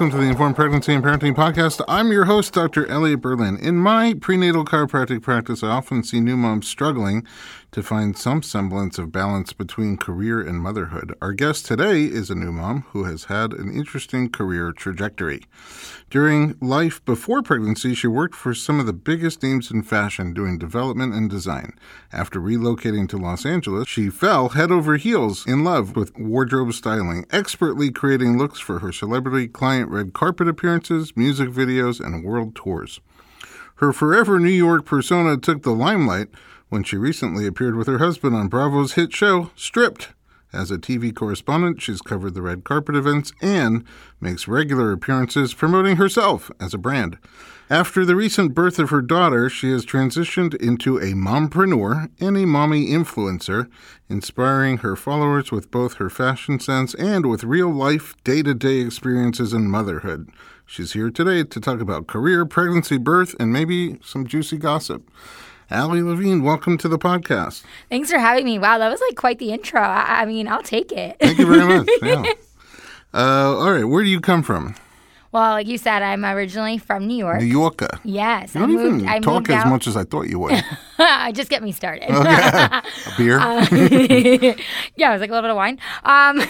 Welcome the Informed Pregnancy and Parenting Podcast. I'm your host, Dr. Elliot Berlin. In my prenatal chiropractic practice, I often see new moms struggling to find some semblance of balance between career and motherhood. Our guest today is a new mom who has had an interesting career trajectory. During life before pregnancy, she worked for some of the biggest names in fashion doing development and design. After relocating to Los Angeles, she fell head over heels in love with wardrobe styling, expertly creating looks for her celebrity client red carpet appearances, music videos, and world tours. Her forever New York persona took the limelight when she recently appeared with her husband on Bravo's hit show, Stripped. As a TV correspondent, she's covered the red carpet events and makes regular appearances promoting herself as a brand. After the recent birth of her daughter, she has transitioned into a mompreneur and a mommy influencer, inspiring her followers with both her fashion sense and with real life, day to day experiences in motherhood. She's here today to talk about career, pregnancy, birth, and maybe some juicy gossip. Allie Levine, welcome to the podcast. Thanks for having me. Wow, that was like quite the intro. I, I mean, I'll take it. Thank you very much. Yeah. Uh, all right, where do you come from? Well, like you said, I'm originally from New York. New Yorker. Yes, You don't I moved. even I talk as out. much as I thought you would. Just get me started. a beer? Uh, yeah, I was like a little bit of wine. Um,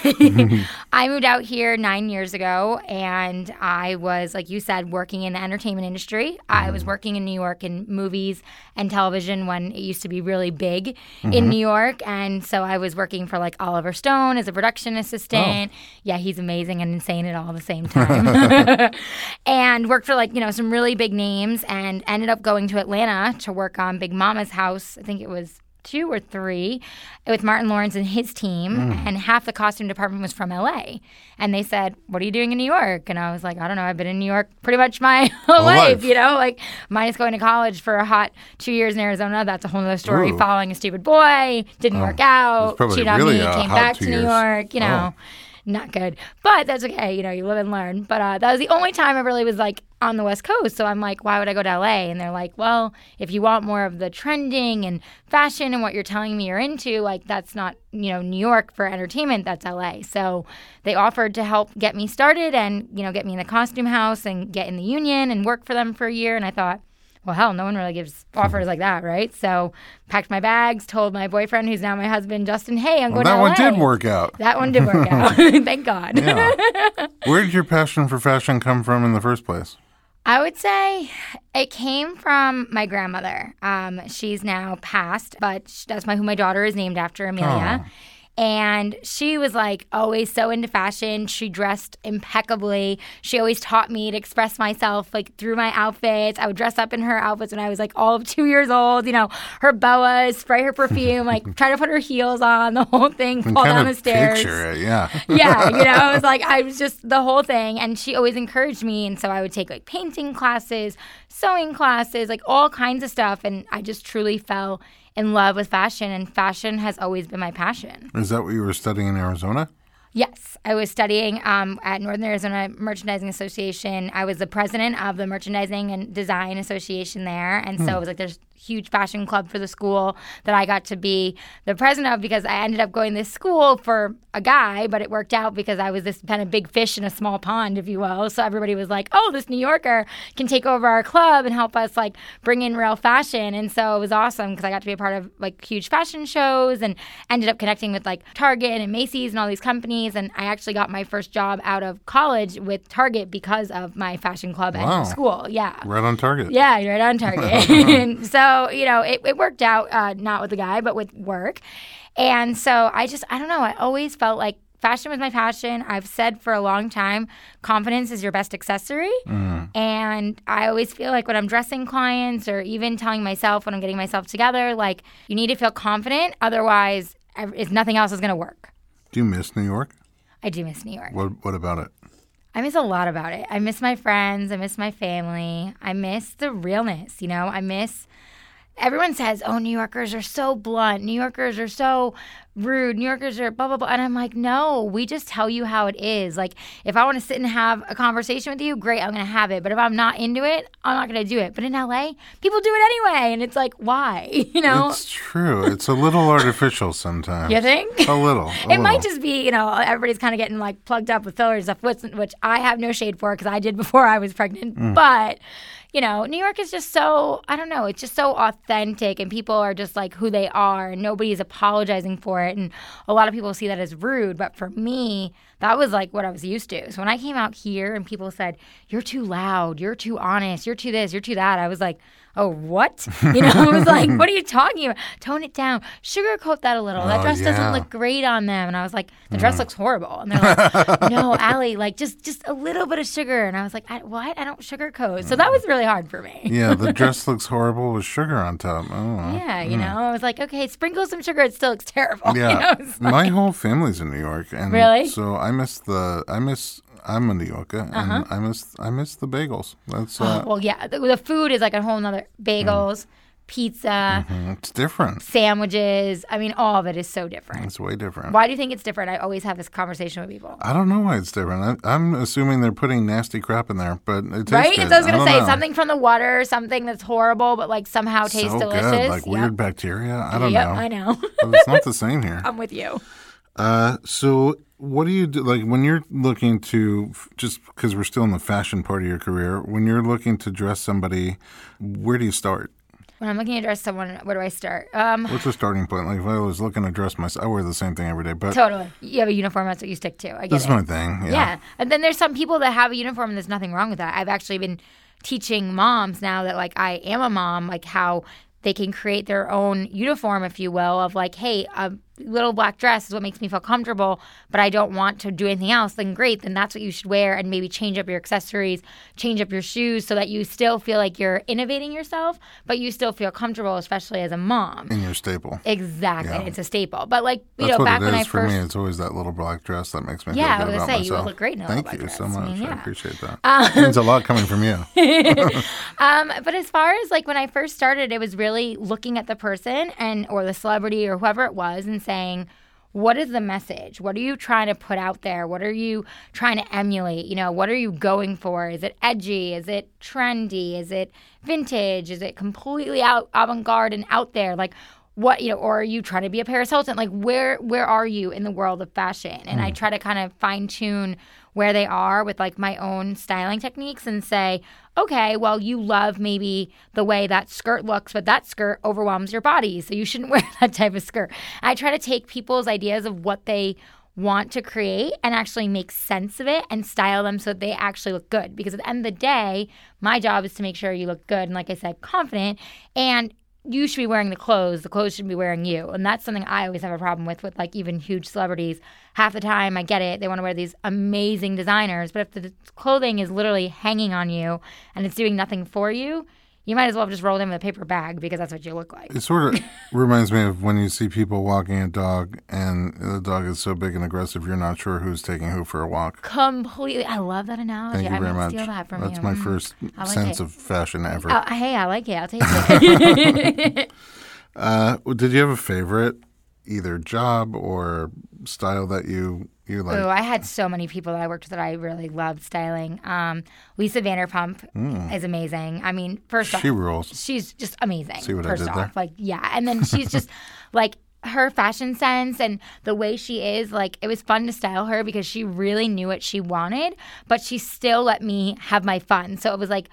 I moved out here nine years ago, and I was, like you said, working in the entertainment industry. I was working in New York in movies and television when it used to be really big in New York, and so I was working for like Oliver Stone as a production assistant. Yeah, he's amazing and insane at all the same time. and worked for like you know some really big names, and ended up going to Atlanta to work on Big Momma's house. I think it was two or three with Martin Lawrence and his team, mm. and half the costume department was from LA. And they said, What are you doing in New York? And I was like, I don't know. I've been in New York pretty much my whole life, life. you know, like minus going to college for a hot two years in Arizona. That's a whole other story. Ooh. Following a stupid boy, didn't oh, work out, probably cheated on really me, came back to New years. York, you oh. know. Oh. Not good, but that's okay. You know, you live and learn. But uh, that was the only time I really was like on the West Coast. So I'm like, why would I go to LA? And they're like, well, if you want more of the trending and fashion and what you're telling me you're into, like that's not you know New York for entertainment. That's LA. So they offered to help get me started and you know get me in the costume house and get in the union and work for them for a year. And I thought. Well, hell, no one really gives offers like that, right? So, packed my bags, told my boyfriend, who's now my husband, Justin, "Hey, I'm Well, going that to That one did work out. That one did work out. Thank God. Yeah. Where did your passion for fashion come from in the first place? I would say it came from my grandmother. Um, she's now passed, but that's my who my daughter is named after, Amelia. And she was like always so into fashion. She dressed impeccably. She always taught me to express myself like through my outfits. I would dress up in her outfits when I was like all of two years old. You know, her boas, spray her perfume, like try to put her heels on, the whole thing, fall down the stairs picture it, yeah. yeah, you know, I was like, I was just the whole thing. And she always encouraged me. And so I would take like painting classes, sewing classes, like all kinds of stuff. And I just truly fell in love with fashion. And fashion has always been my passion. Is that what you were studying in Arizona? Yes, I was studying um, at Northern Arizona Merchandising Association. I was the president of the Merchandising and Design Association there, and so it was like there's huge fashion club for the school that I got to be the president of because I ended up going to this school for a guy, but it worked out because I was this kind of big fish in a small pond, if you will. So everybody was like, "Oh, this New Yorker can take over our club and help us like bring in real fashion," and so it was awesome because I got to be a part of like huge fashion shows and ended up connecting with like Target and Macy's and all these companies. And I actually got my first job out of college with Target because of my fashion club Wow. at school. Yeah. Right on target. Yeah, right on target. and so, you know, it, it worked out, uh, not with the guy, but with work. And so I just, I don't know, I always felt like fashion was my passion. I've said for a long time, confidence is your best accessory. And I always feel like when I'm dressing clients or even telling myself when I'm getting myself together, like you need to feel confident. Otherwise, if nothing else is going to work. Do you miss New York? I do miss New York. What What about it? I miss a lot about it. I miss my friends. I miss my family. I miss the realness, you know? I miss. Everyone says, oh, New Yorkers are so blunt. New Yorkers are so rude. New Yorkers are blah blah blah. And I'm like, no, we just tell you how it is. Like, if I want to sit and have a conversation with you, great, I'm gonna have it. But if I'm not into it, I'm not gonna do it. But in LA, people do it anyway, and it's like, why? You know? It's true. It's a little artificial sometimes. You think? A little. a It little. might just be, you know, everybody's kind of getting like plugged up with fillers and stuff, which, which I have no shade for because I did before I was pregnant. Mm. But, you know, New York is just so, I don't know, it's just so authentic and people are just like who they are and nobody's apologizing for it. And a lot of people see that as rude. But for me, that was like what I was used to. So when I came out here and people said, you're too loud, you're too honest, you're too this, you're too that, I was like, oh, what? You know, I was like, what are you talking about? Tone it down, sugarcoat that a little. That Oh, dress yeah. doesn't look great on them. And I was like, the dress looks horrible. And they're like, no, Allie, like just just a little bit of sugar. And I was like, I, what? I don't sugarcoat. So that was really hard for me. Yeah, the dress looks horrible with sugar on top. Oh. Yeah, you know, I was like, okay, sprinkle some sugar. It still looks terrible. You Yeah, know, like- my whole family's in New York, and Really? so I miss the I miss I'm a New Yorker, and Uh-huh. I miss I miss the bagels. That's uh, well, yeah, the, the food is like a whole nother bagels, pizza, mm-hmm. it's different. sandwiches. I mean, all of it is so different. It's way different. Why do you think it's different? I always have this conversation with people. I don't know why it's different. I, I'm assuming they're putting nasty crap in there, but it tastes Right? good. I was gonna say. know. Something from the water, something that's horrible, but like somehow tastes so delicious. good, like Yep. weird bacteria. I don't Yep, know. I know. but it's not the same here. I'm with you. Uh, so what do you do? Like when you're looking to just because we're still in the fashion part of your career, when you're looking to dress somebody, where do you start? When I'm looking to dress someone, where do I start? Um, What's the starting point? Like if I was looking to dress myself, I wear the same thing every day, but totally. You have a uniform. That's what you stick to. I get this it. my thing. Yeah. Yeah. And then there's some people that have a uniform and there's nothing wrong with that. I've actually been teaching moms now that like I am a mom, like how they can create their own uniform, if you will, of like, hey, a little black dress is what makes me feel comfortable, but I don't want to do anything else, then great, then that's what you should wear and maybe change up your accessories, change up your shoes so that you still feel like you're innovating yourself, but you still feel comfortable, especially as a mom. In your staple. Exactly. It's a staple. But like, you That's know, back when I for first me. It's always that little black dress that makes me Yeah, I feel good was about gonna say, you would look great in a Thank black you dress. so I much. mean, I appreciate that. it means a lot coming from you. Um, but as far as like when I first started, it was really looking at the person and or the celebrity or whoever it was and saying, what is the message? What are you trying to put out there? What are you trying to emulate? You know, what are you going for? Is it edgy? Is it trendy? Is it vintage? Is it completely out avant-garde and out there? Like what, you know, or are you trying to be a Paris Hilton? Like where where are you in the world of fashion? And I mm. try to kind of fine tune where they are with like my own styling techniques and say, okay, well, you love maybe the way that skirt looks, but that skirt overwhelms your body. So you shouldn't wear that type of skirt. I try to take people's ideas of what they want to create and actually make sense of it and style them so that they actually look good. Because at the end of the day, my job is to make sure you look good and, like I said, confident. And you should be wearing the clothes. The clothes should be wearing you. And that's something I always have a problem with, with like even huge celebrities. Half the time, I get it. They want to wear these amazing designers. But if the clothing is literally hanging on you and it's doing nothing for you, you might as well have just rolled in with a paper bag because that's what you look like. It sort of reminds me of when you see people walking a dog and the dog is so big and aggressive, you're not sure who's taking who for a walk. Completely. I love that analogy. Thank you very much. steal that from you. That's you. my Mm. first like sense it. of fashion ever. Oh, hey, I like it. I'll take it. Uh, did you have a favorite, either job or style that you you like? Oh, I had so many people that I worked with that I really loved styling. Um, Lisa Vanderpump is amazing. I mean, first off, Mm. she rules. she's just amazing. See what I did off, there? like yeah, and then she's just like her fashion sense and the way she is. Like it was fun to style her because she really knew what she wanted, but she still let me have my fun. So it was like.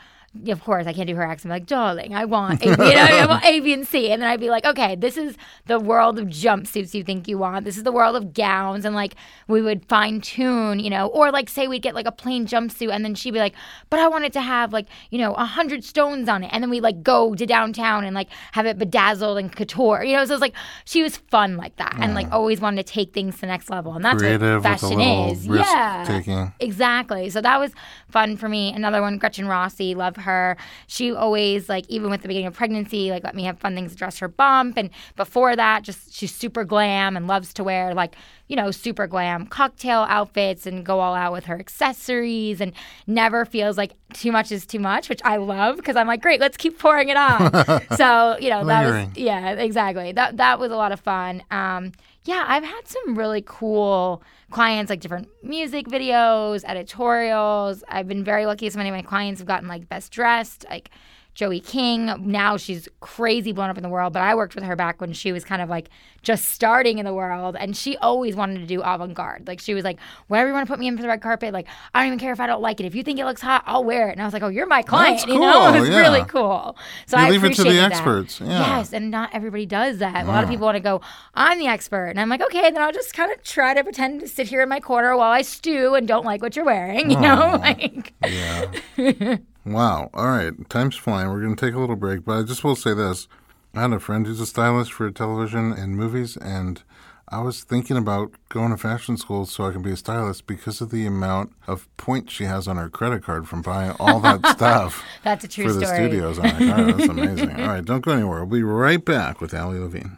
Of course, I can't do her accent. I'm like, darling, I want, A, you know, I want A, B, and C, and then I'd be like, okay, this is the world of jumpsuits you think you want. This is the world of gowns, and like we would fine tune, you know, or like say we'd get like a plain jumpsuit, and then she'd be like, but I want it to have like you know a hundred stones on it, and then we like go to downtown and like have it bedazzled and couture, you know. So it's like she was fun like that, and like always wanted to take things to the next level, and that's Creative what fashion is. yeah, taking. exactly. So that was fun for me. Another one, Gretchen Rossi, love her. Her. She always like even with the beginning of pregnancy, like let me have fun things to dress her bump. And before that, just she's super glam and loves to wear like you know, super glam cocktail outfits and go all out with her accessories and never feels like too much is too much, which I love because I'm like, great, let's keep pouring it on. so, you know, that was, yeah, exactly. That, that was a lot of fun. Um, yeah, I've had some really cool clients, like different music videos, editorials. I've been very lucky. So many of my clients have gotten like best dressed, like Joey King. Now she's crazy blown up in the world, but I worked with her back when she was kind of like just starting in the world. And she always wanted to do avant garde. Like she was like, wherever you want to put me in for the red carpet, like I don't even care if I don't like it. If you think it looks hot, I'll wear it. And I was like, oh, you're my client. That's You know, it's yeah. really cool. So You I leave it to the experts, yeah. Yes, and not everybody does that. A lot of people want to go, I'm the expert. And I'm like, okay, then I'll just kind of try to pretend to sit here in my corner while I stew and don't like what you're wearing. You oh, know, like Yeah. wow. All right. Time's flying. We're going to take a little break, but I just will say this. I had a friend who's a stylist for television and movies, and I was thinking about going to fashion school so I can be a stylist because of the amount of points she has on her credit card from buying all that stuff that's a true for the studios. I'm like, oh, that's amazing. All right, don't go anywhere. We'll be right back with Allie Levine.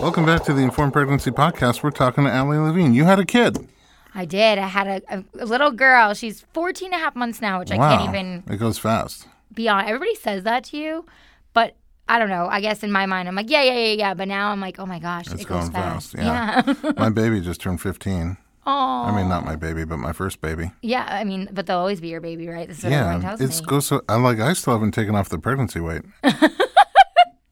Welcome back to the Informed Pregnancy Podcast. We're talking to Allie Levine. You had a kid. I did. I had a, a, little girl. She's 14 and a half months now, which I can't even It goes fast. Beyond. Everybody says that to you, but I don't know. I guess in my mind, I'm like, yeah, yeah, yeah, yeah. But now I'm like, oh my gosh, It's it goes going fast, fast. yeah. Yeah. My baby just turned 15. oh. I mean, not my baby, but my first baby. Yeah, I mean, but they'll always be your baby, right? This is what Yeah, tells it's me. goes so. I like. I still haven't taken off the pregnancy weight.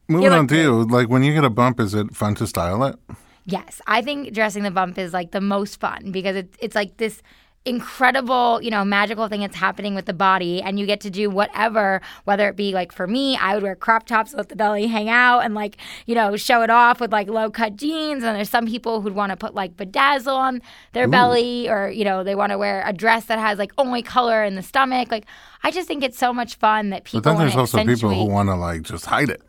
Moving on to you. Like when you get a bump, is it fun to style it? Yes, I think dressing the bump is like the most fun because it's it's like this incredible, you know, magical thing that's happening with the body and you get to do whatever, whether it be like for me, I would wear crop tops, let the belly hang out and like, you know, show it off with like low cut jeans and there's some people who'd want to put like bedazzle on their belly or, you know, they want to wear a dress that has like only color in the stomach. Like I just think it's so much fun that people But then there's also people who want to like just hide it.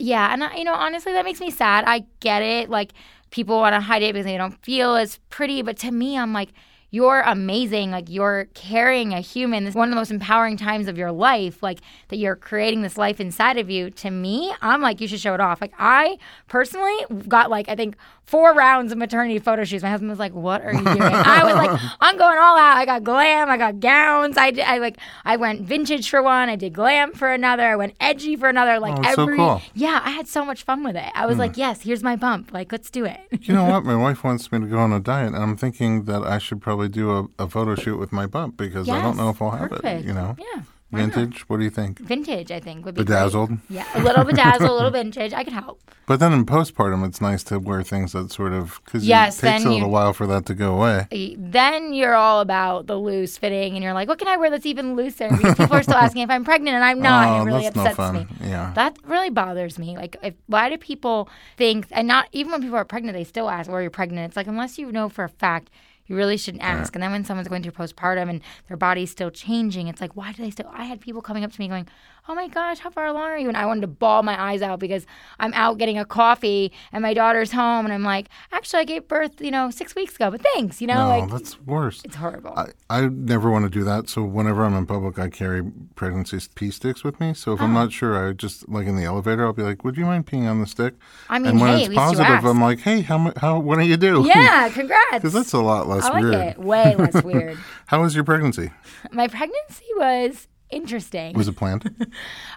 Yeah, and I, you know, honestly, that makes me sad. I get it. Like people want to hide it because they don't feel as pretty, but to me, I'm like, you're amazing. Like you're carrying a human. This is one of the most empowering times of your life. Like that you're creating this life inside of you. To me, I'm like, you should show it off. Like I personally got like I think four rounds of maternity photo shoots. My husband was like, "What are you doing?" I was like, "I'm going all out. I got glam. I got gowns. I did, I like I went vintage for one. I did glam for another. I went edgy for another. Like Oh, that's so every cool. yeah, I had so much fun with it. I was hmm. like, yes, here's my bump. Like, let's do it. You know what? My wife wants me to go on a diet, and I'm thinking that I should probably do a, a photo shoot with my bump because I don't know if I'll have perfect. it. You know, Yeah. Vintage. What do you think? Vintage, I think, would be great. Bedazzled. Yeah, a little bedazzled, a little vintage. I could help. But then in postpartum, it's nice to wear things that sort of because Yes, it takes a you- little while for that to go away. Then you're all about the loose fitting, and you're like, what can I wear that's even looser? Because people are still asking if I'm pregnant, and I'm not. oh, it really no upsets fun. me. Yeah. That really bothers me. Like, if, why do people think, and not even when people are pregnant, they still ask, "Where you're pregnant?" It's like unless you know for a fact, you really shouldn't ask. And then when someone's going through postpartum and their body's still changing, it's like, why do they still? I had people coming up to me going, "Oh my gosh, how far along are you?" And I wanted to bawl my eyes out because I'm out getting a coffee and my daughter's home, and I'm like, "Actually, I gave birth, you know, six weeks ago, but thanks." You know, No, like that's worse. it's horrible. I, I never want to do that. So whenever I'm in public, I carry pregnancy pee sticks with me. So if Uh-huh. I'm not sure, I just like in the elevator, I'll be like, "Would you mind peeing on the stick?" I mean, and when hey, it's positive. I'm like, "Hey, how how what do you do?" yeah, congrats. because that's a lot less I like weird. it. Way less weird. How was your pregnancy? My pregnancy was interesting. Was it planned?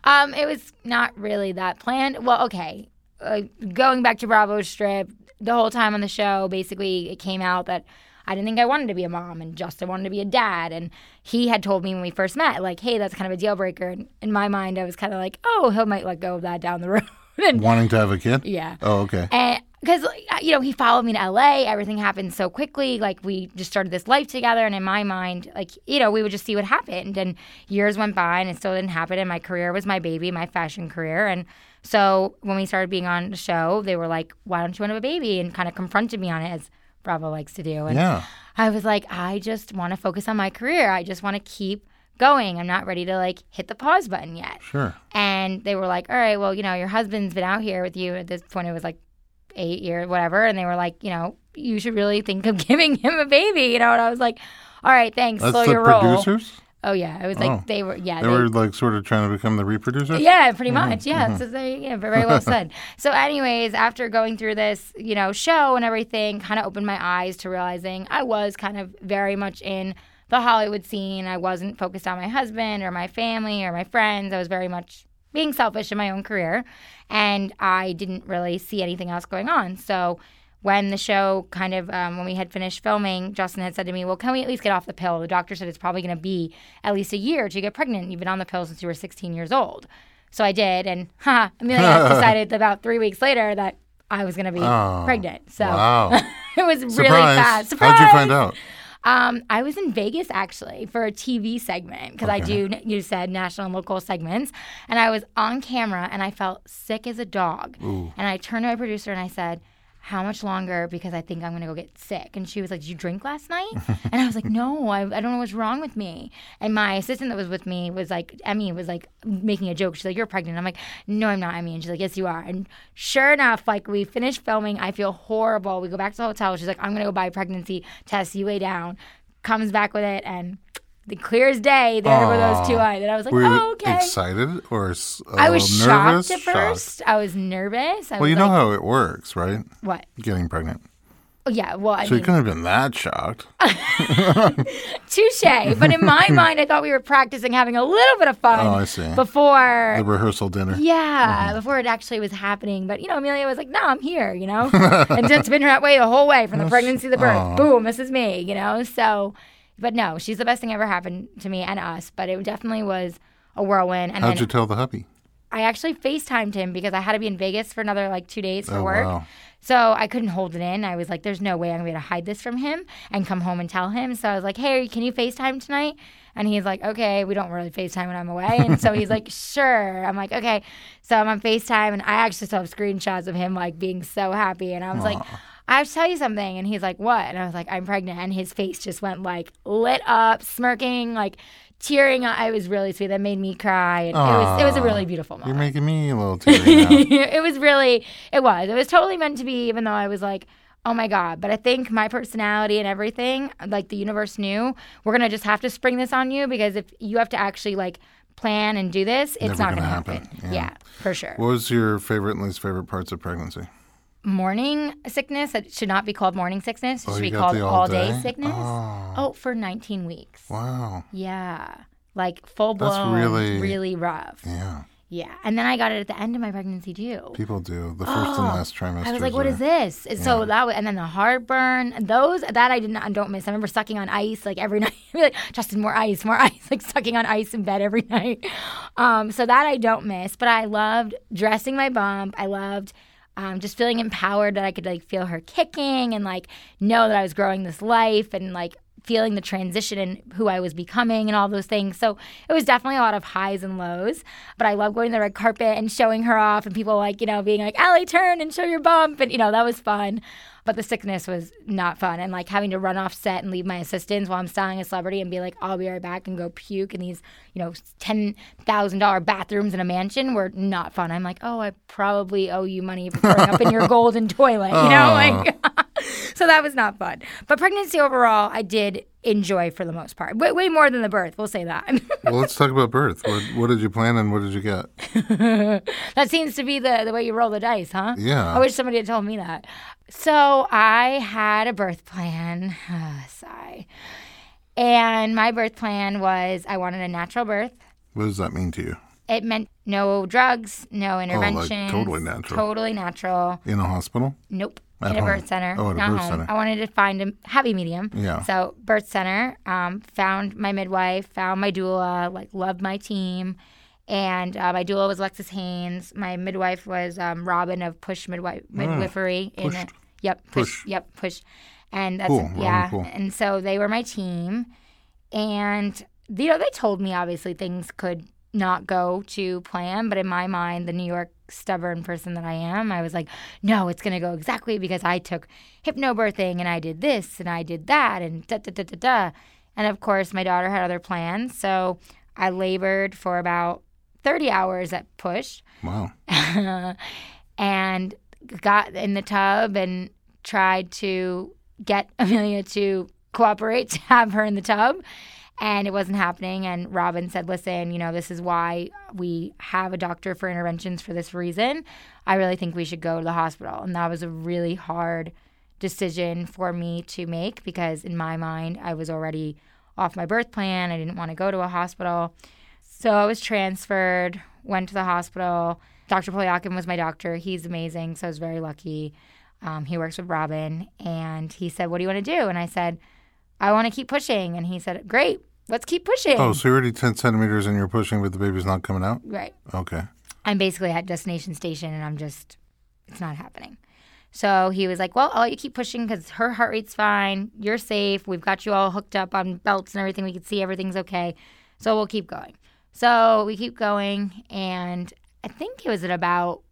Um, it was not really that planned. Well, okay. Uh, going back to Bravo Strip, the whole time on the show, basically, it came out that I didn't think I wanted to be a mom, and Justin wanted to be a dad. And he had told me when we first met, like, "Hey, that's kind of a deal breaker." And in my mind, I was kind of like, "Oh, he might let go of that down the road." and Wanting to have a kid? yeah, Oh, okay. and because you know he followed me to LA, everything happened so quickly. Like we just started this life together, and in my mind, like you know, we would just see what happened. And years went by, and it still didn't happen. And my career was my baby, my fashion career. And so when we started being on the show, they were like, "Why don't you want to have a baby?" And kind of confronted me on it, as Bravo likes to do. And Yeah. I was like, I just want to focus on my career. I just want to keep going. I'm not ready to like hit the pause button yet. Sure. And they were like, all right, well, you know, your husband's been out here with you at this point. It was like eight years, whatever. And they were like, you know, you should really think of giving him a baby, you know. And I was like, all right, thanks. That's Slow the your roll. producers? Oh yeah, it was like Oh. they were. Yeah, They were like sort of trying to become the reproducers? yeah, pretty Mm-hmm. much. Yeah. So they, yeah, very well said. So, anyways, after going through this, you know, show and everything, kind of opened my eyes to realizing I was kind of very much in the Hollywood scene. I wasn't focused on my husband or my family or my friends. I was very much being selfish in my own career, and I didn't really see anything else going on. So. When the show kind of, um, when we had finished filming, Justin had said to me, Well, can we at least get off the pill? The doctor said it's probably going to be at least a year to get pregnant. You've been on the pill since you were 16 years old. So I did, and ha, Amelia decided about three weeks later that I was going to be Oh, pregnant. So Wow. it was really Surprise. fast. Surprise! How'd you find out? Um, I was in Vegas actually for a TV segment because I do, you said national and local segments, and I was on camera and I felt sick as a dog. And I turned to my producer and I said, how much longer because I think I'm going to go get sick. And she was like, Did you drink last night? and I was like, No, I, I don't know what's wrong with me. And my assistant that was with me was like, Emmy was like making a joke. She's like, You're pregnant. I'm like, No, I'm not, Emmy. And she's like, Yes, you are. And sure enough, like we finished filming, I feel horrible. We go back to the hotel. She's like, I'm going to go buy a pregnancy test. You lay down. Comes back with it. And the clear as day, there were those two eyes. And I was like, Were Oh, okay. excited or I was nervous? shocked at first. I was nervous. I Well, was you know like, how it works, right? what? Getting pregnant. Oh, yeah. Well, I So you couldn't have been that shocked. touche. But in my mind, I thought we were practicing having a little bit of fun Oh, I see. before. The rehearsal dinner. yeah, mm-hmm. before it actually was happening. But, you know, Amelia was like, no, I'm here, you know? and it's been that way the whole way from the pregnancy to the birth. Aw. Boom, this is me, you know? So, but no, she's the best thing ever happened to me and us. But it definitely was a whirlwind. And How'd you tell the hubby? I actually FaceTimed him because I had to be in Vegas for another like two days for Oh, work. wow. So I couldn't hold it in. I was like, there's no way I'm going to be able to hide this from him and come home and tell him. So I was like, hey, can you FaceTime tonight? And he's like, okay, we don't really FaceTime when I'm away. And so he's like, sure. I'm like, okay. So I'm on FaceTime and I actually still have screenshots of him like being so happy. And I was like, I have to tell you something. And he's like, what? And I was like, I'm pregnant. And his face just went like lit up, smirking, like tearing. I was really sweet. That made me cry. And it was, it was a really beautiful moment You're making me a little teary it was really it was it was totally meant to be even though i was like oh my god but i think my personality and everything like the universe knew we're gonna just have to spring this on you because if you have to actually like plan and do this it's Never not gonna gonna happen. happen, Yeah. Yeah. for sure what was your favorite and least favorite parts of pregnancy? Morning sickness it should not be called morning sickness it Oh, should be called all day day? sickness Oh. oh for 19 weeks Wow. yeah like full blown. That's really- really rough Yeah. yeah and then i got it at the end of my pregnancy too People do. The first and last trimester. Oh, I was like, "What is this?" And So that was, and then the heartburn, those that I did not don't miss. I remember sucking on ice like every night. Like, Justin, more ice, more ice, like sucking on ice in bed every night. Um, so that I don't miss. But I loved dressing my bump. I loved um, just feeling empowered that I could like feel her kicking and like know that I was growing this life and like feeling the transition and who I was becoming and all those things. So it was definitely a lot of highs and lows. But I love going to the red carpet and showing her off and people like, you know, being like, Allie, turn and show your bump. And, you know, that was fun. But the sickness was not fun. And like having to run off set and leave my assistants while I'm styling a celebrity and be like, I'll be right back and go puke in these, you know, $10,000 bathrooms in a mansion were not fun. I'm like, oh, I probably owe you money for throwing up in your golden toilet, you know? Like, so that was not fun. But pregnancy overall, I did enjoy for the most part. Way, way more than the birth, we'll say that. well, let's talk about birth. What, what, did you plan and what did you get? that seems to be the, the way you roll the dice, huh? Yeah. I wish somebody had told me that. So I had a birth plan. sigh. And my birth plan was I wanted a natural birth. What does that mean to you? It meant no drugs, no intervention. Oh, like totally natural. Totally natural. In a hospital? Nope. At in home. birth center. Oh, at a birth home. center. I wanted to find a happy medium. Yeah. So birth center. Um, found my midwife. Found my doula. Like loved my team. And uh, my doula was Alexis Haynes. My midwife was um, Robin of Push Midwife Midwifery. in Pushed. yep. Push, Push. Yep. Push. And that's Cool, yeah. cool. And so they were my team. And you know they told me obviously things could not go to plan, but in my mind, the New York stubborn person that I am, I was like, no, it's going to go exactly because I took hypnobirthing and I did this and I did that and da da da da da. And of course, my daughter had other plans, so I labored for about 30 hours at push Wow. and got in the tub and tried to get Amelia to cooperate to have her in the tub. And it wasn't happening. And Robin said, Listen, you know, this is why we have a doctor for interventions for this reason. I really think we should go to the hospital. And that was a really hard decision for me to make because, in my mind, I was already off my birth plan. I didn't want to go to a hospital. So I was transferred, went to the hospital. Dr. Polyakin was my doctor. He's amazing. So I was very lucky. Um, he works with Robin. And he said, What do you want to do? And I said, I want to keep pushing. And he said, Great, let's keep pushing. Oh, so you're already 10 centimeters and you're pushing, but the baby's not coming out? Right. Okay. I'm basically at destination station and I'm just, it's not happening. So he was like, Well, I'll let you keep pushing because her heart rate's fine. You're safe. We've got you all hooked up on belts and everything. We can see everything's okay. So we'll keep going. So we keep going. And I think it was at about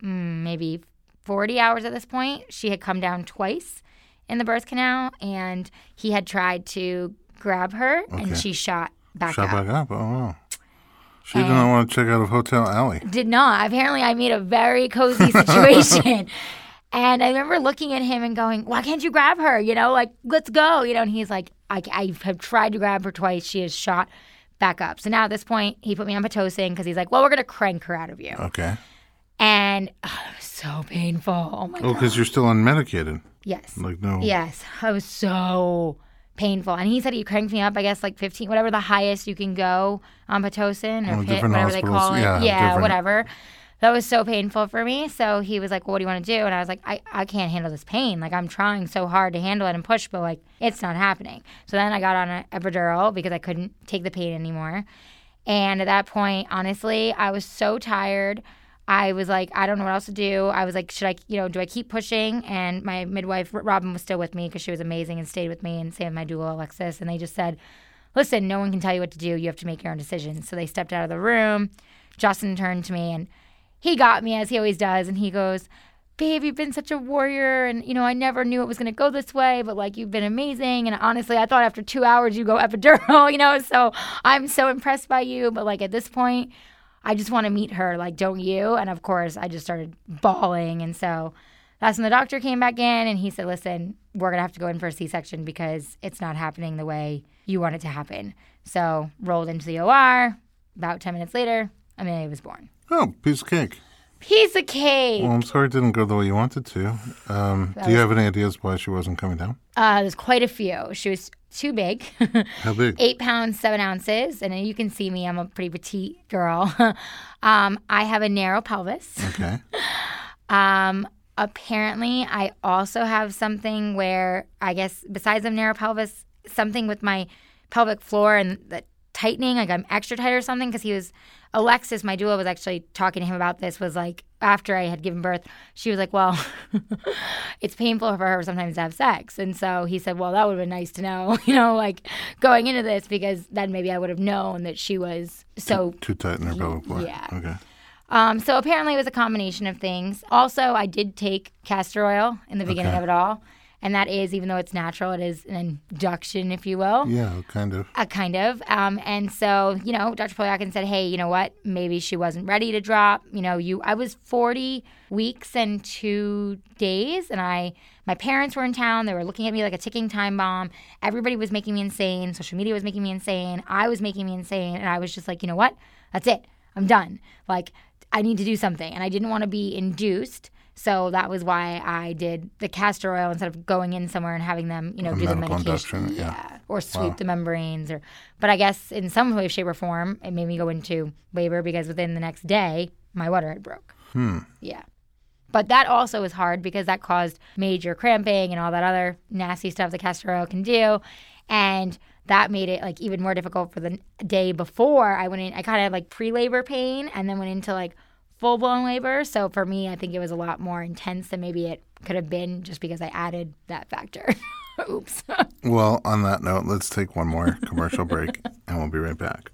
mm, maybe 40 hours at this point. She had come down twice in the birth canal and he had tried to grab her Okay. and she shot back Shot up. back up. Oh, wow. She did not want to check out of Hotel Allie. did not. Apparently, I made a very cozy situation. and I remember looking at him and going, Why can't you grab her? You know, like, let's go. You know, and he's like, I, I have tried to grab her twice. She has shot back up. So now at this point, he put me on Pitocin because he's like, Well, we're going to crank her out of you. Okay. And oh, it was so painful. Oh my Oh, because you're still unmedicated. Yes. Like, no. Yes. It was so painful. And he said he cranked me up, I guess, like 15, whatever the highest you can go on Pitocin or Oh, PIT, whatever they call it. hospitals. Yeah, whatever. That was so painful for me. So he was like, well, what do you want to do? And I was like, I, I can't handle this pain. Like, I'm trying so hard to handle it and push, but like, it's not happening. So then I got on an epidural because I couldn't take the pain anymore. And at that point, honestly, I was so tired. I was like, I don't know what else to do. I was like, should I, you know, do I keep pushing? And my midwife, Robin, was still with me because she was amazing and stayed with me, and saved my doula, Alexis. And they just said, listen, no one can tell you what to do. You have to make your own decisions. So they stepped out of the room. Justin turned to me and he got me as he always does. And he goes, Babe, you've been such a warrior. And, you know, I never knew it was going to go this way, but like, you've been amazing. And honestly, I thought after two hours you go epidural, you know? So I'm so impressed by you. But like, at this point, I just want to meet her. Like, don't you? And of course, I just started bawling. And so that's when the doctor came back in and he said, Listen, we're going to have to go in for a C section because it's not happening the way you want it to happen. So rolled into the OR. About 10 minutes later, Amelia was born. Oh, piece of cake. Piece of cake. Well, I'm sorry it didn't go the way you wanted to. Um, do you have any ideas why she wasn't coming down? Uh, there's quite a few. She was too big, How big? eight pounds, seven ounces. And you can see me, I'm a pretty petite girl. um, I have a narrow pelvis. Okay. Um, apparently, I also have something where I guess besides a narrow pelvis, something with my pelvic floor and that tightening, like I'm extra tight or something, because he was Alexis, my doula, was actually talking to him about this. Was like after I had given birth, she was like, "Well, it's painful for her sometimes to have sex," and so he said, "Well, that would have been nice to know, you know, like going into this because then maybe I would have known that she was so Too tight in her pelvic floor. yeah. Okay. um, so apparently it was a combination of things. Also, I did take castor oil in the beginning Okay. of it all. And that is, even though it's natural, it is an induction, if you will. Yeah, kind of. Uh, kind of. Um, and so, you know, Dr. Polyakin said, hey, you know what? Maybe she wasn't ready to drop. You know, you I was 40 weeks and two days, and I my parents were in town. They were looking at me like a ticking time bomb. Everybody was making me insane. Social media was making me insane. I was making me insane. And I was just like, you know what? That's it. I'm done. Like, I need to do something. And I didn't want to be induced. So that was why I did the castor oil instead of going in somewhere and having them, you know, do the medication. induction, yeah. Or sweep the membranes or but I guess in some way, shape or form, it made me go into labor because within the next day my water had broke. Hmm. Yeah. But that also was hard because that caused major cramping and all that other nasty stuff the castor oil can do. And that made it like even more difficult for the day before I went in. I kind of had like pre labor pain and then went into like full blown labor. So for me, I think it was a lot more intense than maybe it could have been just because I added that factor. Oops. Well, on that note, let's take one more commercial break and we'll be right back.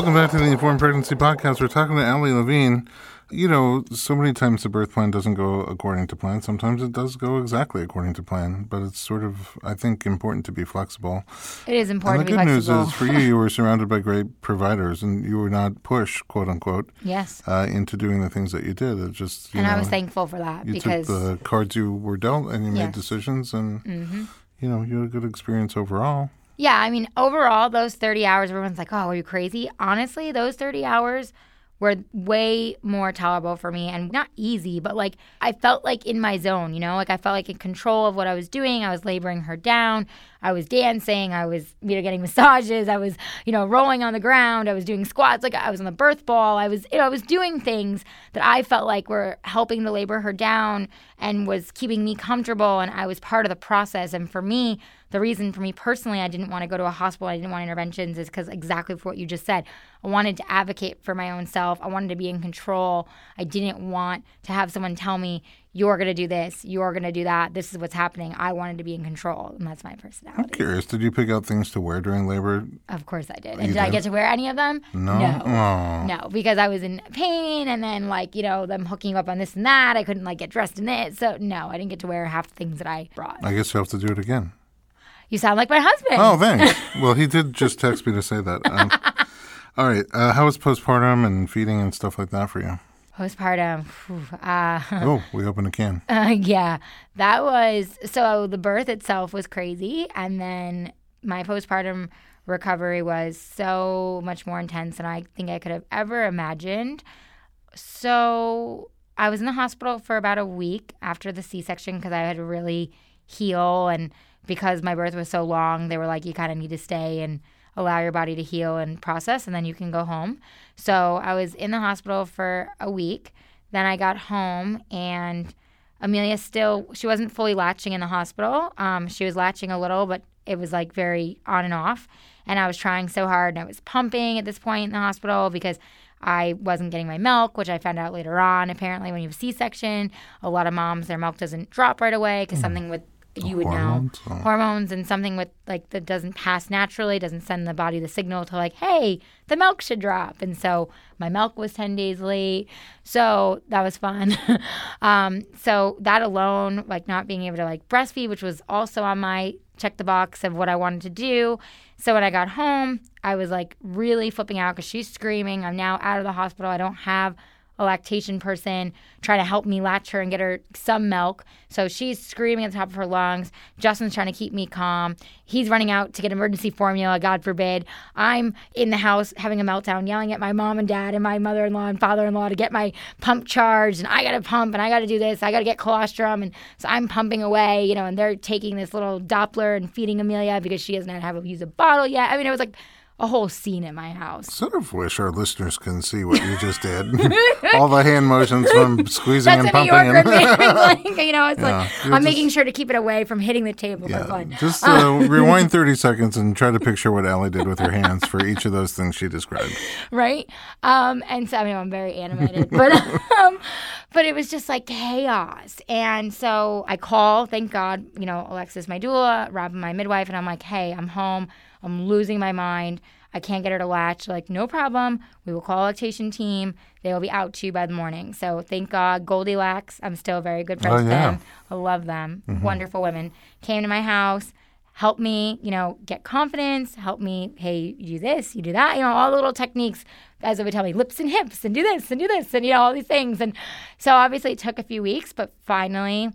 Welcome back to the Informed Pregnancy Podcast. We're talking to Allie Levine. You know, so many times the birth plan doesn't go according to plan. Sometimes it does go exactly according to plan, but it's sort of, I think, important to be flexible. It is And important the good news is for you, you were surrounded by great providers and you were not pushed, quote unquote, yes. uh, into doing the things that you did. It just, And know, I was thankful for that you because took the cards you were dealt and you made decisions and, Mhm. you know, you had a good experience overall. Yeah, I mean, overall, those 30 hours, everyone's like, oh, are you crazy? Honestly, those 30 hours were way more tolerable for me and not easy, but like I felt like in my zone, you know, like I felt like in control of what I was doing. I was laboring her down. I was dancing. I was, you know, getting massages. I was, you know, rolling on the ground. I was doing squats. Like I was on the birth ball. I was, you know, I was doing things that I felt like were helping to labor her down and was keeping me comfortable. And I was part of the process. And for me, the reason for me personally I didn't want to go to a hospital, I didn't want interventions is because exactly for what you just said. I wanted to advocate for my own self. I wanted to be in control. I didn't want to have someone tell me, you're going to do this, you're going to do that, this is what's happening. I wanted to be in control. And that's my personality. I'm curious, did you pick out things to wear during labor? Of course I did. And You did I get to wear any of them? No. No. Oh. No, because I was in pain and then like, you know, them hooking you up on this and that. I couldn't like get dressed in it. So no, I didn't get to wear half the things that I brought. I guess you have to do it again. You sound like my husband. Oh, thanks. well, he did just text me to say that. Um, all right. Uh, how was postpartum and feeding and stuff like that for you? Postpartum. phew, Uh, Oh, we opened a can. Uh, yeah, that was so the birth itself was crazy, and then my postpartum recovery was so much more intense than I think I could have ever imagined. So I was in the hospital for about a week after the C section because I had to really heal, and because my birth was so long, they were like, you kind of need to stay and allow your body to heal and process, and then you can go home. So I was in the hospital for a week. Then I got home and Amelia still she wasn't fully latching in the hospital. Um, she was latching a little, but it was like very on and off. And I was trying so hard, and I was pumping at this point in the hospital because I wasn't getting my milk, which I found out later on. Apparently, when you have a C-section, a lot of moms their milk doesn't drop right away because something with you would hormones? know Oh. hormones and something with like that doesn't pass naturally doesn't send the body the signal to like hey the milk should drop. And so my milk was 10 days late. So that was fun. Um, so that alone like not being able to like breastfeed which was also on my check the box of what i wanted to do. So when i got home i was like really flipping out because she's screaming. I'm now out of the hospital. I don't have a lactation person trying to help me latch her and get her some milk. So she's screaming at the top of her lungs. Justin's trying to keep me calm. He's running out to get emergency formula, God forbid. I'm in the house having a meltdown, yelling at my mom and dad and my mother in law and father in law to get my pump charged. And I got to pump and I got to do this. I got to get colostrum. And so I'm pumping away, you know, and they're taking this little dropper and feeding Amelia because she doesn't have to use a bottle yet. I mean, it was like, a whole scene at my house. Sort of wish our listeners can see what you just did. All the hand motions from squeezing That's and a New pumping. Yorker and- like, you know, it's Yeah, like I'm just- making sure to keep it away from hitting the table Yeah, just uh, rewind 30 seconds and try to picture what Allie did with her hands for each of those things she described. right? Um, and so I mean, I'm very animated, but um, but it was just like chaos. And so I call, thank God, you know, Alexis, my doula, Rob, my midwife, and I'm like, hey, I'm home. I'm losing my mind. I can't get her to latch. Like, no problem. We will call a lactation team. They will be out to you by the morning. So thank God, Goldilocks. I'm still very good friends Oh, with them. I love them. Mm-hmm. Wonderful women. Came to my house, helped me, you know, get confidence, helped me, hey, you do this, you do that, you know, all the little techniques as they would tell me, lips and hips, and do this and do this, and you know, all these things. And so obviously it took a few weeks, but finally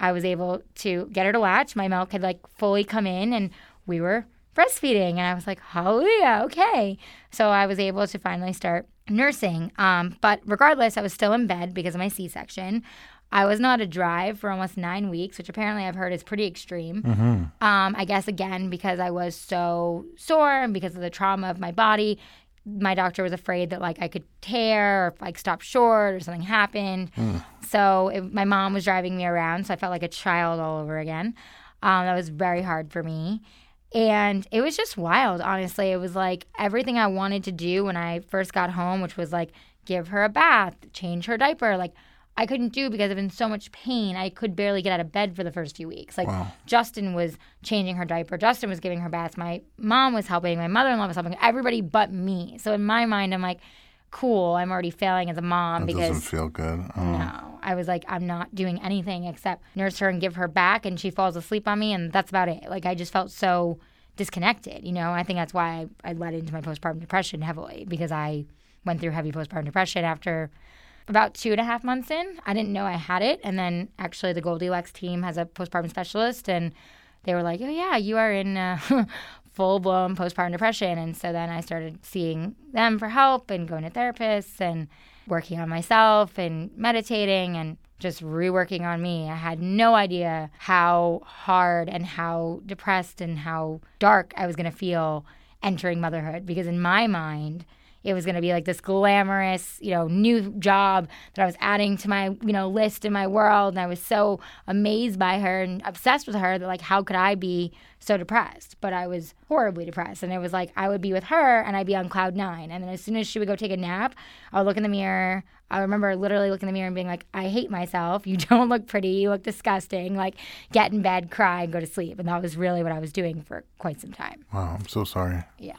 I was able to get her to latch. My milk had like fully come in and we were breastfeeding. And I was like, hallelujah, okay. So I was able to finally start nursing. Um, but regardless, I was still in bed because of my C section. I was not a drive for almost nine weeks, which apparently I've heard is pretty extreme. Um, I guess again because I was so sore and because of the trauma of my body, my doctor was afraid that like I could tear or like stop short or something happened. So it, my mom was driving me around, so I felt like a child all over again. Um, that was very hard for me. And it was just wild, honestly. It was like everything I wanted to do when I first got home, which was like give her a bath, change her diaper. Like I couldn't do because I was in so much pain. I could barely get out of bed for the first few weeks. Like Justin was changing her diaper, Justin was giving her baths, my mom was helping, my mother in law was helping, everybody but me. So in my mind, I'm like, cool, I'm already failing as a mom That because doesn't feel good. Oh. no, I was like, I'm not doing anything except nurse her and give her back, and she falls asleep on me, and that's about it. Like, I just felt so disconnected, you know? I think that's why I, I led into my postpartum depression heavily because I went through heavy postpartum depression after about two and a half months in. I didn't know I had it. And then actually, the Goldilocks team has a postpartum specialist, and they were like, oh, yeah, you are in uh, full blown postpartum depression. And so then I started seeing them for help and going to therapists and working on myself and meditating and just reworking on me. I had no idea how hard and how depressed and how dark I was going to feel entering motherhood because in my mind, it was going to be like this glamorous, you know, new job that I was adding to my, you know, list in my world. And I was so amazed by her and obsessed with her that, like, how could I be so depressed? But I was horribly depressed. And it was like I would be with her and I'd be on cloud nine. And then as soon as she would go take a nap, I would look in the mirror. I remember literally looking in the mirror and being like, I hate myself. You don't look pretty. You look disgusting. Like, get in bed, cry, and go to sleep. And that was really what I was doing for quite some time. Wow, I'm so sorry. Yeah.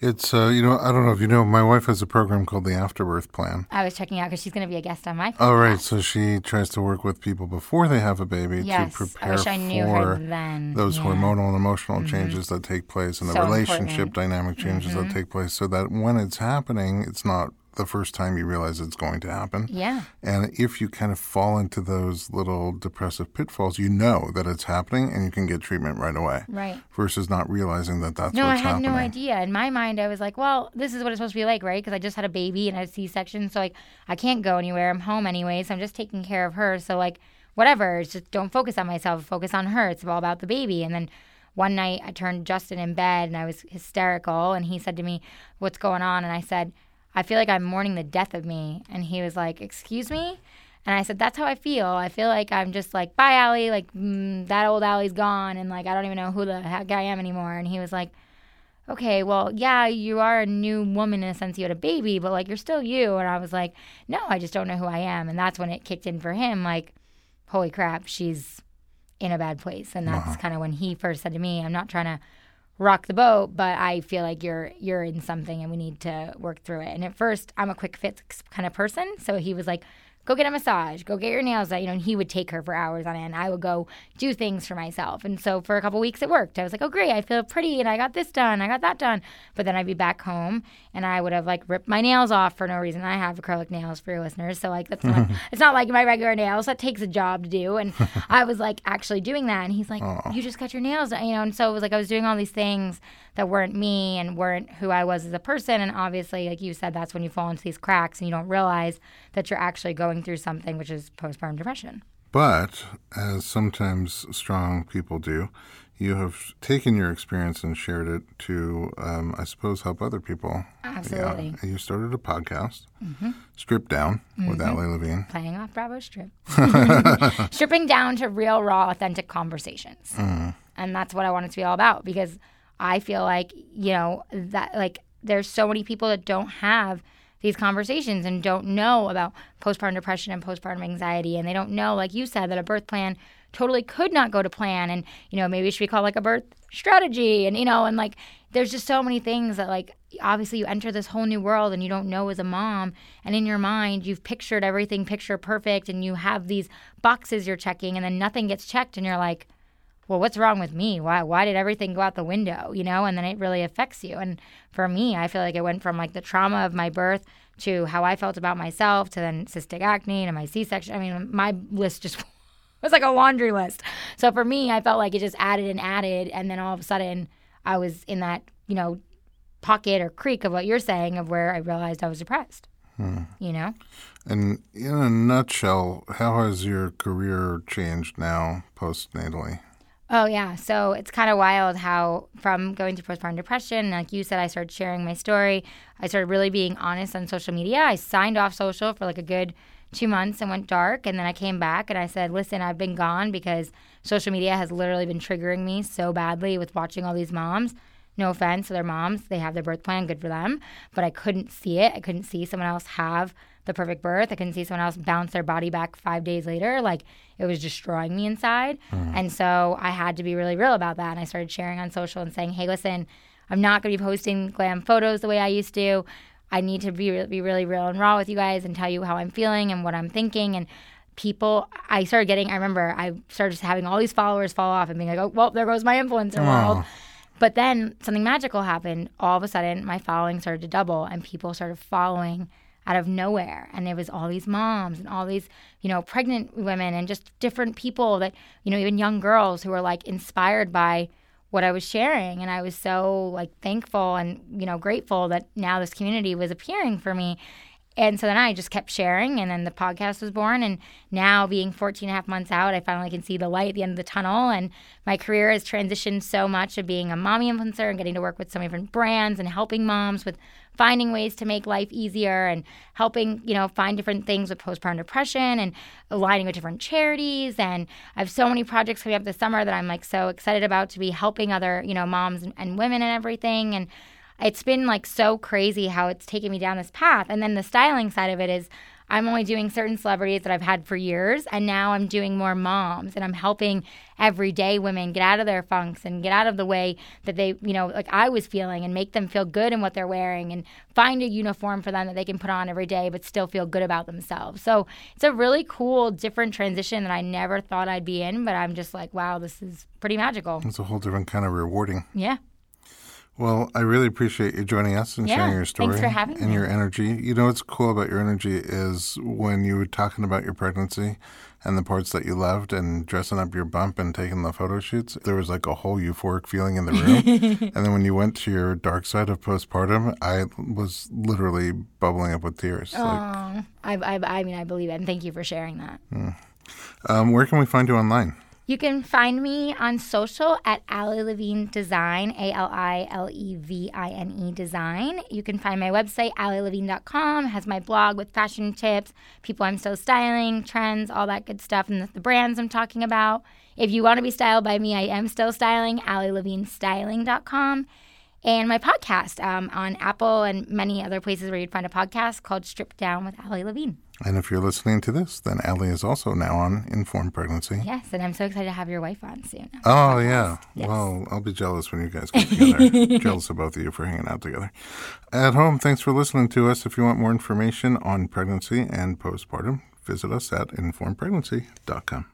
It's, uh, you know, I don't know if you know, my wife has a program called the Afterbirth Plan. I was checking out because she's going to be a guest on my Oh, right. So she tries to work with people before they have a baby Yes, to I prepare wish I knew for her then. those Yeah. Mm-hmm. hormonal and emotional changes that take place and the So relationship important. Mm-hmm. dynamic changes that take place so that when it's happening, it's not the first time you realize it's going to happen. Yeah. And if you kind of fall into those little depressive pitfalls, you know that it's happening and you can get treatment right away Right. versus not realizing that that's No, I had happening. no idea. In my mind, I was like, well, this is what it's supposed to be like, right? Because I just had a baby and I had a C section. So, like, I can't go anywhere. I'm home anyway. So, I'm just taking care of her. So, like, whatever. It's just don't focus on myself, focus on her. It's all about the baby. And then one night, I turned Justin in bed and I was hysterical. And he said to me, What's going on? And I said, I feel like I'm mourning the death of me. And he was like, Excuse me? And I said, That's how I feel. I feel like I'm just like, Bye, Allie. Like, mm, that old Allie's gone. And like, I don't even know who the heck I am anymore. And he was like, okay, well, yeah, you are a new woman in a sense you had a baby, but like you're still you. And I was like, no, I just don't know who I am. And that's when it kicked in for him, like, holy crap, she's in a bad place. And that's kind of when he first said to me, I'm not trying to rock the boat, but I feel like you're you're in something and we need to work through it. And at first, I'm a quick fix kind of person, so he was like, "Go get a massage, go get your nails done." You know, and he would take her for hours on end. I would go do things for myself, and so for a couple weeks it worked. I was like, "Oh, great, I feel pretty, and I got this done, I got that done." But then I'd be back home, and I would have like ripped my nails off for no reason. I have acrylic nails for your listeners, so like that's not it's not like my regular nails. That takes a job to do, and I was like actually doing that, and he's like, "You just got your nails done," you know. And so it was like I was doing all these things that weren't me and weren't who I was as a person. And obviously, like you said, that's when you fall into these cracks and you don't realize that you're actually going through something, which is postpartum depression. But as sometimes strong people do, you have taken your experience and shared it to, um, I suppose, help other people. Absolutely. Yeah. You started a podcast, mm-hmm. Stripped Down, with mm-hmm. Ali Levine. Playing off Bravo Strip. Stripping down to real, raw, authentic conversations. Mm. And that's what I want it to be all about because I feel like, you know, that like there's so many people that don't have these conversations and don't know about postpartum depression and postpartum anxiety. And they don't know, like you said, that a birth plan totally could not go to plan. And, you know, maybe it should be called like a birth strategy. And, you know, and like there's just so many things that, like, obviously you enter this whole new world and you don't know as a mom. And in your mind, you've pictured everything picture perfect and you have these boxes you're checking and then nothing gets checked. And you're like, well, what's wrong with me? Why why did everything go out the window? You know, and then it really affects you. And for me, I feel like it went from like the trauma of my birth to how I felt about myself to then cystic acne to my C section. I mean, my list just was like a laundry list. So for me, I felt like it just added and added, and then all of a sudden, I was in that you know pocket or creek of what you're saying of where I realized I was depressed. Hmm. You know. And in a nutshell, how has your career changed now postnatally? Oh yeah, so it's kind of wild how from going through postpartum depression, like you said, I started sharing my story. I started really being honest on social media. I signed off social for like a good two months and went dark, and then I came back and I said, "Listen, I've been gone because social media has literally been triggering me so badly with watching all these moms." No offense to their moms, they have their birth plan, good for them. But I couldn't see it. I couldn't see someone else have the perfect birth. I couldn't see someone else bounce their body back five days later. Like it was destroying me inside. Mm. And so I had to be really real about that. And I started sharing on social and saying, hey, listen, I'm not going to be posting glam photos the way I used to. I need to be, be really real and raw with you guys and tell you how I'm feeling and what I'm thinking. And people, I started getting, I remember I started just having all these followers fall off and being like, oh, well, there goes my influencer world. But then something magical happened. All of a sudden, my following started to double, and people started following out of nowhere. And there was all these moms and all these, you know, pregnant women and just different people that, you know, even young girls who were like inspired by what I was sharing. And I was so like thankful and, you know, grateful that now this community was appearing for me. And so then I just kept sharing, and then the podcast was born. And now, being 14 and a half months out, I finally can see the light at the end of the tunnel. And my career has transitioned so much of being a mommy influencer and getting to work with so many different brands and helping moms with finding ways to make life easier and helping, you know, find different things with postpartum depression and aligning with different charities. And I have so many projects coming up this summer that I'm like so excited about to be helping other, you know, moms and, and women and everything. And it's been like so crazy how it's taken me down this path. And then the styling side of it is I'm only doing certain celebrities that I've had for years, and now I'm doing more moms, and I'm helping everyday women get out of their funks and get out of the way that they, you know, like I was feeling, and make them feel good in what they're wearing, and find a uniform for them that they can put on every day, but still feel good about themselves. So it's a really cool, different transition that I never thought I'd be in, but I'm just like, wow, this is pretty magical. It's a whole different kind of rewarding. Yeah. Well, I really appreciate you joining us and Yeah, sharing your story thanks for having and me. your energy. You know what's cool about your energy is when you were talking about your pregnancy and the parts that you loved and dressing up your bump and taking the photo shoots, there was like a whole euphoric feeling in the room. and then when you went to your dark side of postpartum, I was literally bubbling up with tears. Like, Oh, I, I, I mean, I believe it, and thank you for sharing that. um, where can we find you online? You can find me on social at Ali Levine Design, A L I L E V I N E Design. You can find my website, alilevine.com, has my blog with fashion tips, people I'm still styling, trends, all that good stuff, and the brands I'm talking about. If you want to be styled by me, I am still styling, alilevinestyling.com. And my podcast um, on Apple and many other places where you'd find a podcast called Stripped Down with Ali Levine. And if you're listening to this, then Allie is also now on Informed Pregnancy. Yes, and I'm so excited to have your wife on soon. Oh yeah. Yes. Well, I'll be jealous when you guys get together. jealous of both of you for hanging out together. At home, thanks for listening to us. If you want more information on pregnancy and postpartum, visit us at informedpregnancy.com.